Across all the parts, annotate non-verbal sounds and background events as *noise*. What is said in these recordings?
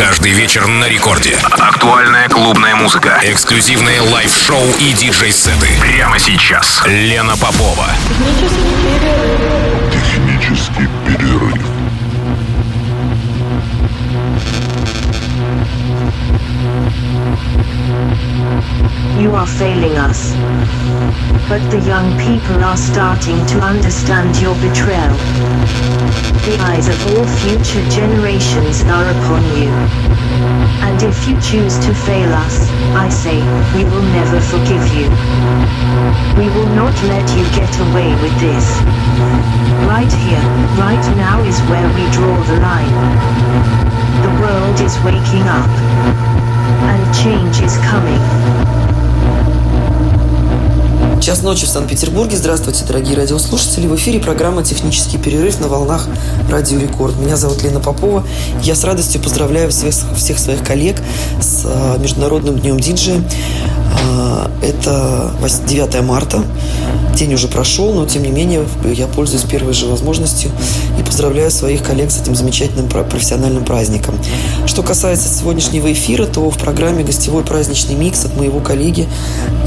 Каждый вечер на рекорде. Актуальная клубная музыка. Эксклюзивные лайв-шоу и диджей-сеты. Прямо сейчас. Лена Попова. Технический перерыв. You are failing us. But the young people are starting to understand your betrayal. The eyes of all future generations are upon you. And if you choose to fail us, I say, we will never forgive you. We will not let you get away with this. Right here, right now is where we draw the line. The world is waking up. And change is coming. Час ночи в Санкт-Петербурге. Здравствуйте, дорогие радиослушатели. В эфире программа «Технический перерыв» на волнах Радио Рекорд. Меня зовут Лена Попова. Я с радостью поздравляю всех, всех своих коллег с а, Международным днем диджея. А, это 9 марта. День уже прошел, но тем не менее я пользуюсь первой же возможностью и поздравляю своих коллег с этим замечательным профессиональным праздником. Что касается сегодняшнего эфира, то в программе гостевой праздничный микс от моего коллеги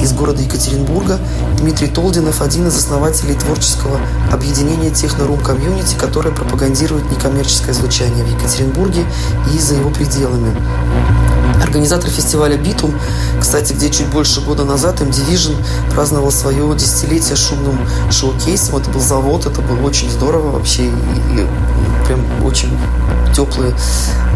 из города Екатеринбурга Дмитрий Толдинов, один из основателей творческого объединения Technoroom Community, которое пропагандирует некоммерческое звучание в Екатеринбурге и за его пределами. Организатор фестиваля «Битум», кстати, где чуть больше года назад M-Division праздновал свое десятилетие шумным шоу-кейсом. Это был завод, это было очень здорово вообще. И, и прям очень теплые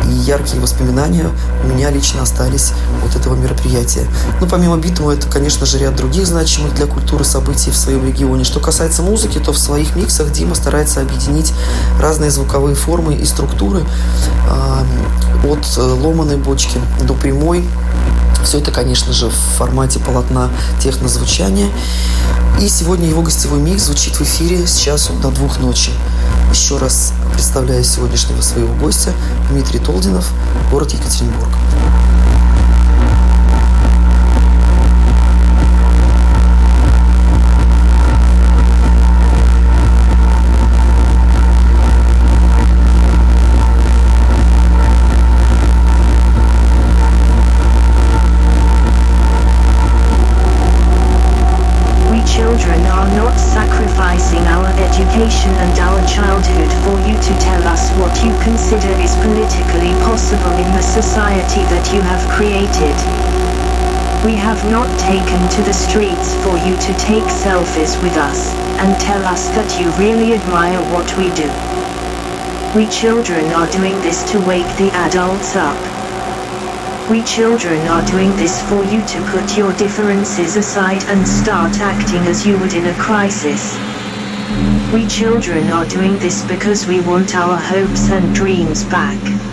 и яркие воспоминания у меня лично остались от этого мероприятия. Ну, помимо Битума, это, конечно же, ряд других значимых для культуры событий в своем регионе. Что касается музыки, то в своих миксах Дима старается объединить разные звуковые формы и структуры от ломаной бочки до прямой. Все это, конечно же, в формате полотна технозвучания. И сегодня его гостевой микс звучит в эфире с часу до двух ночи. Еще раз представляю сегодняшнего своего гостя Дмитрий Толдинов, город Екатеринбург. Education and our childhood for you to tell us what you consider is politically possible in the society that you have created. We have not taken to the streets for you to take selfies with us and tell us that you really admire what we do. We children are doing this to wake the adults up. We children are doing this for you to put your differences aside and start acting as you would in a crisis. We children are doing this because we want our hopes and dreams back.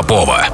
Попова.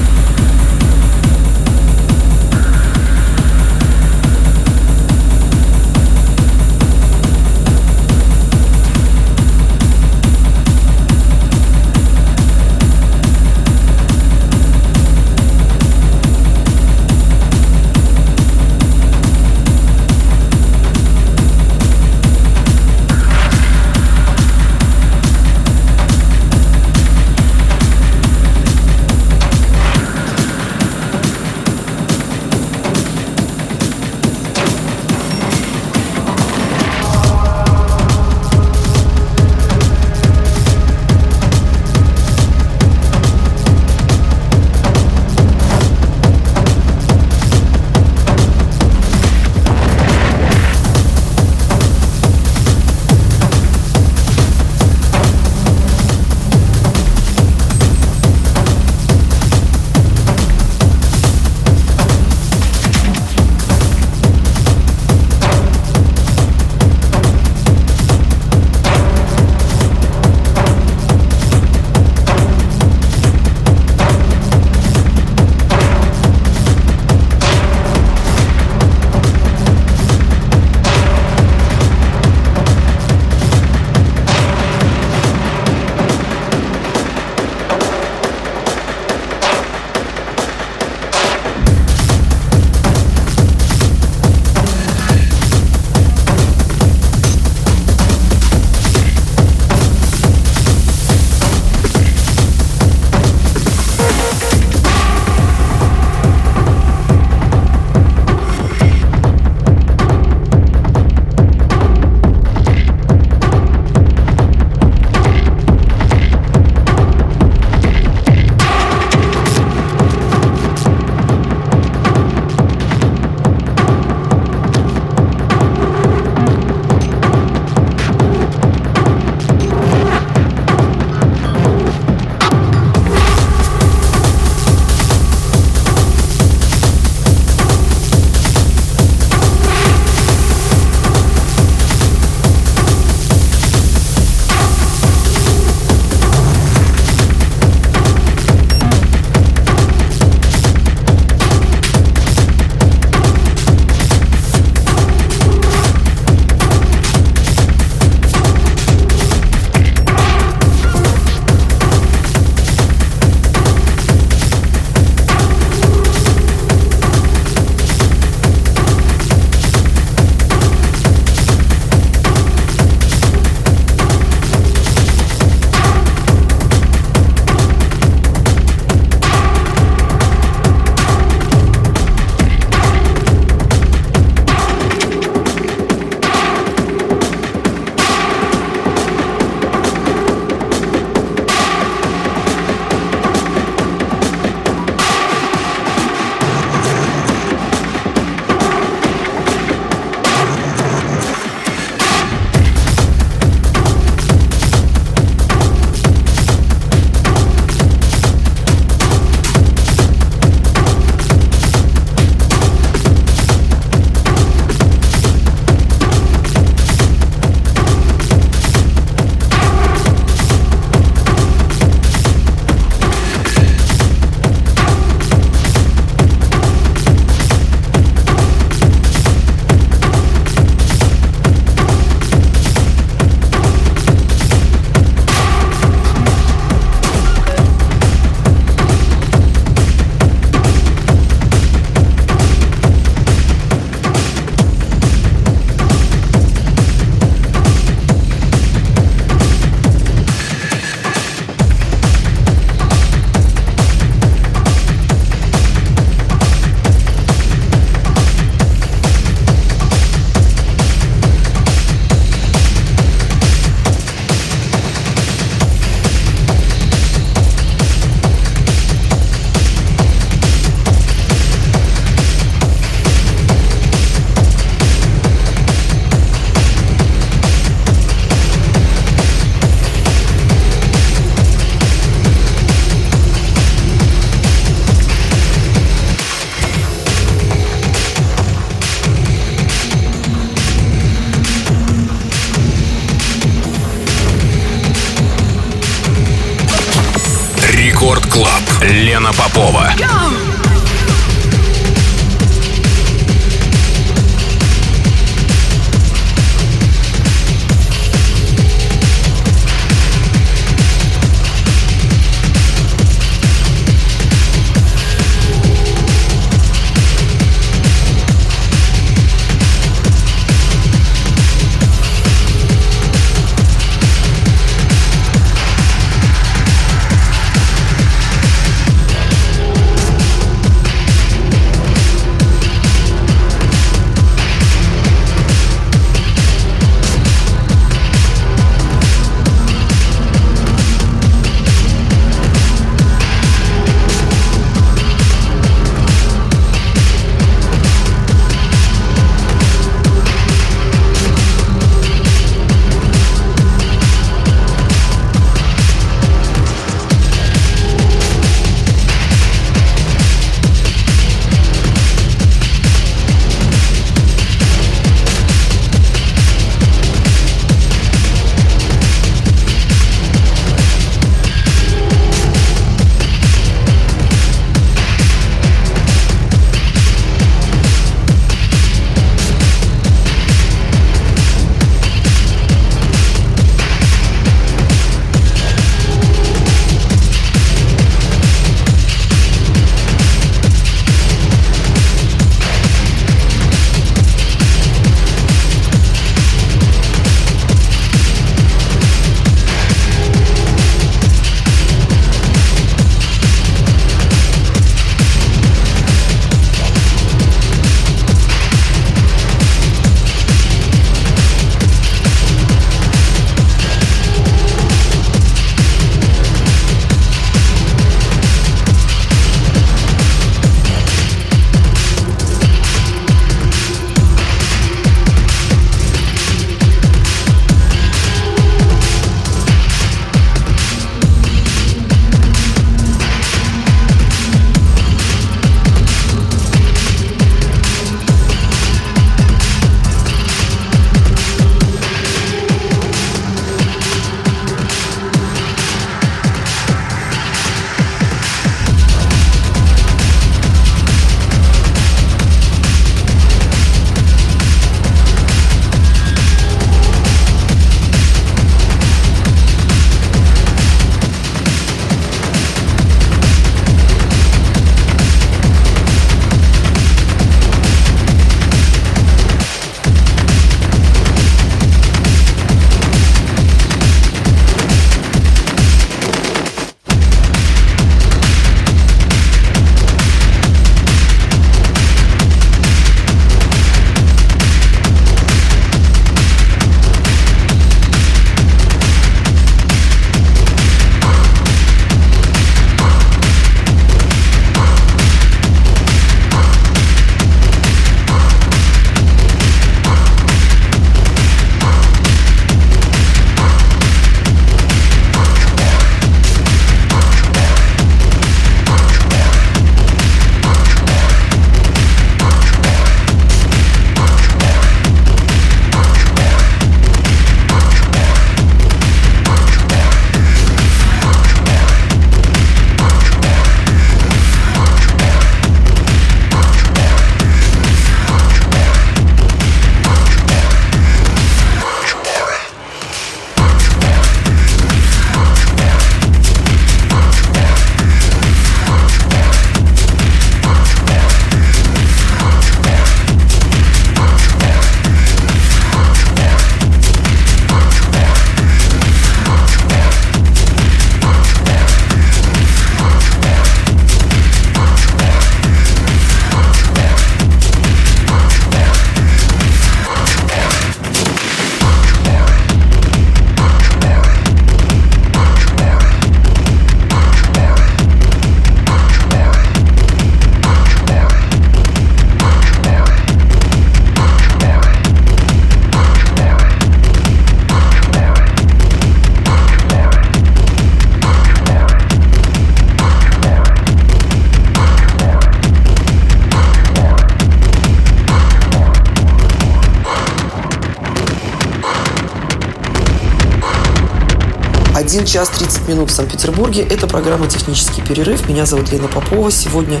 1 час 30 минут в Санкт-Петербурге. Это программа «Технический перерыв». Меня зовут Лена Попова. Сегодня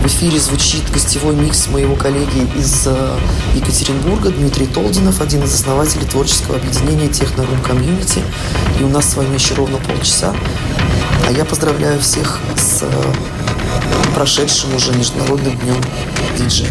в эфире звучит гостевой микс моего коллеги из э, Екатеринбурга Дмитрий Толдинов, один из основателей творческого объединения Technoroom Community. И у нас с вами еще ровно полчаса. А я поздравляю всех с э, прошедшим уже Международным днем диджея.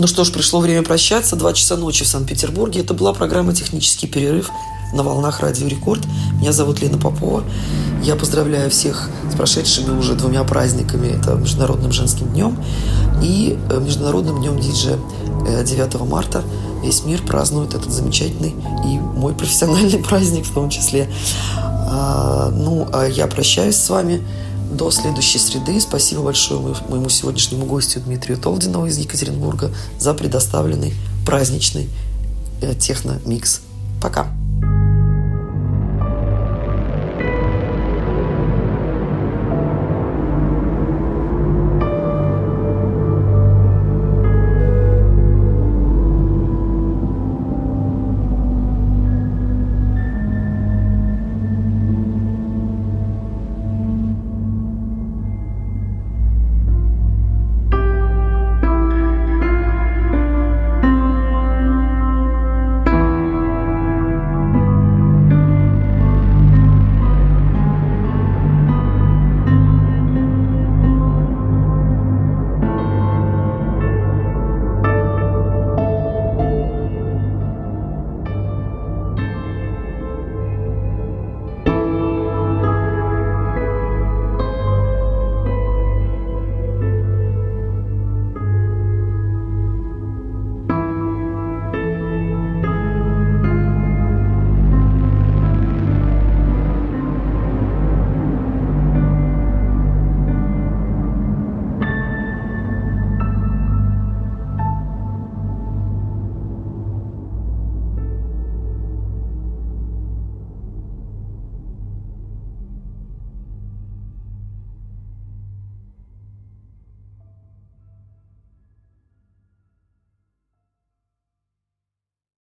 Ну что ж, пришло время прощаться. Два часа ночи в Санкт-Петербурге. Это была программа «Технический перерыв» на волнах Радио Рекорд. Меня зовут Лена Попова. Я поздравляю всех с прошедшими уже двумя праздниками. Это Международным женским днем и э, Международным днем диджея 9 э, марта. Весь мир празднует этот замечательный и мой профессиональный *laughs* праздник в том числе. А, ну, а я прощаюсь с вами. До следующей среды. Спасибо большое моему сегодняшнему гостю Дмитрию Толдинову из Екатеринбурга за предоставленный праздничный э, техно-микс. Пока.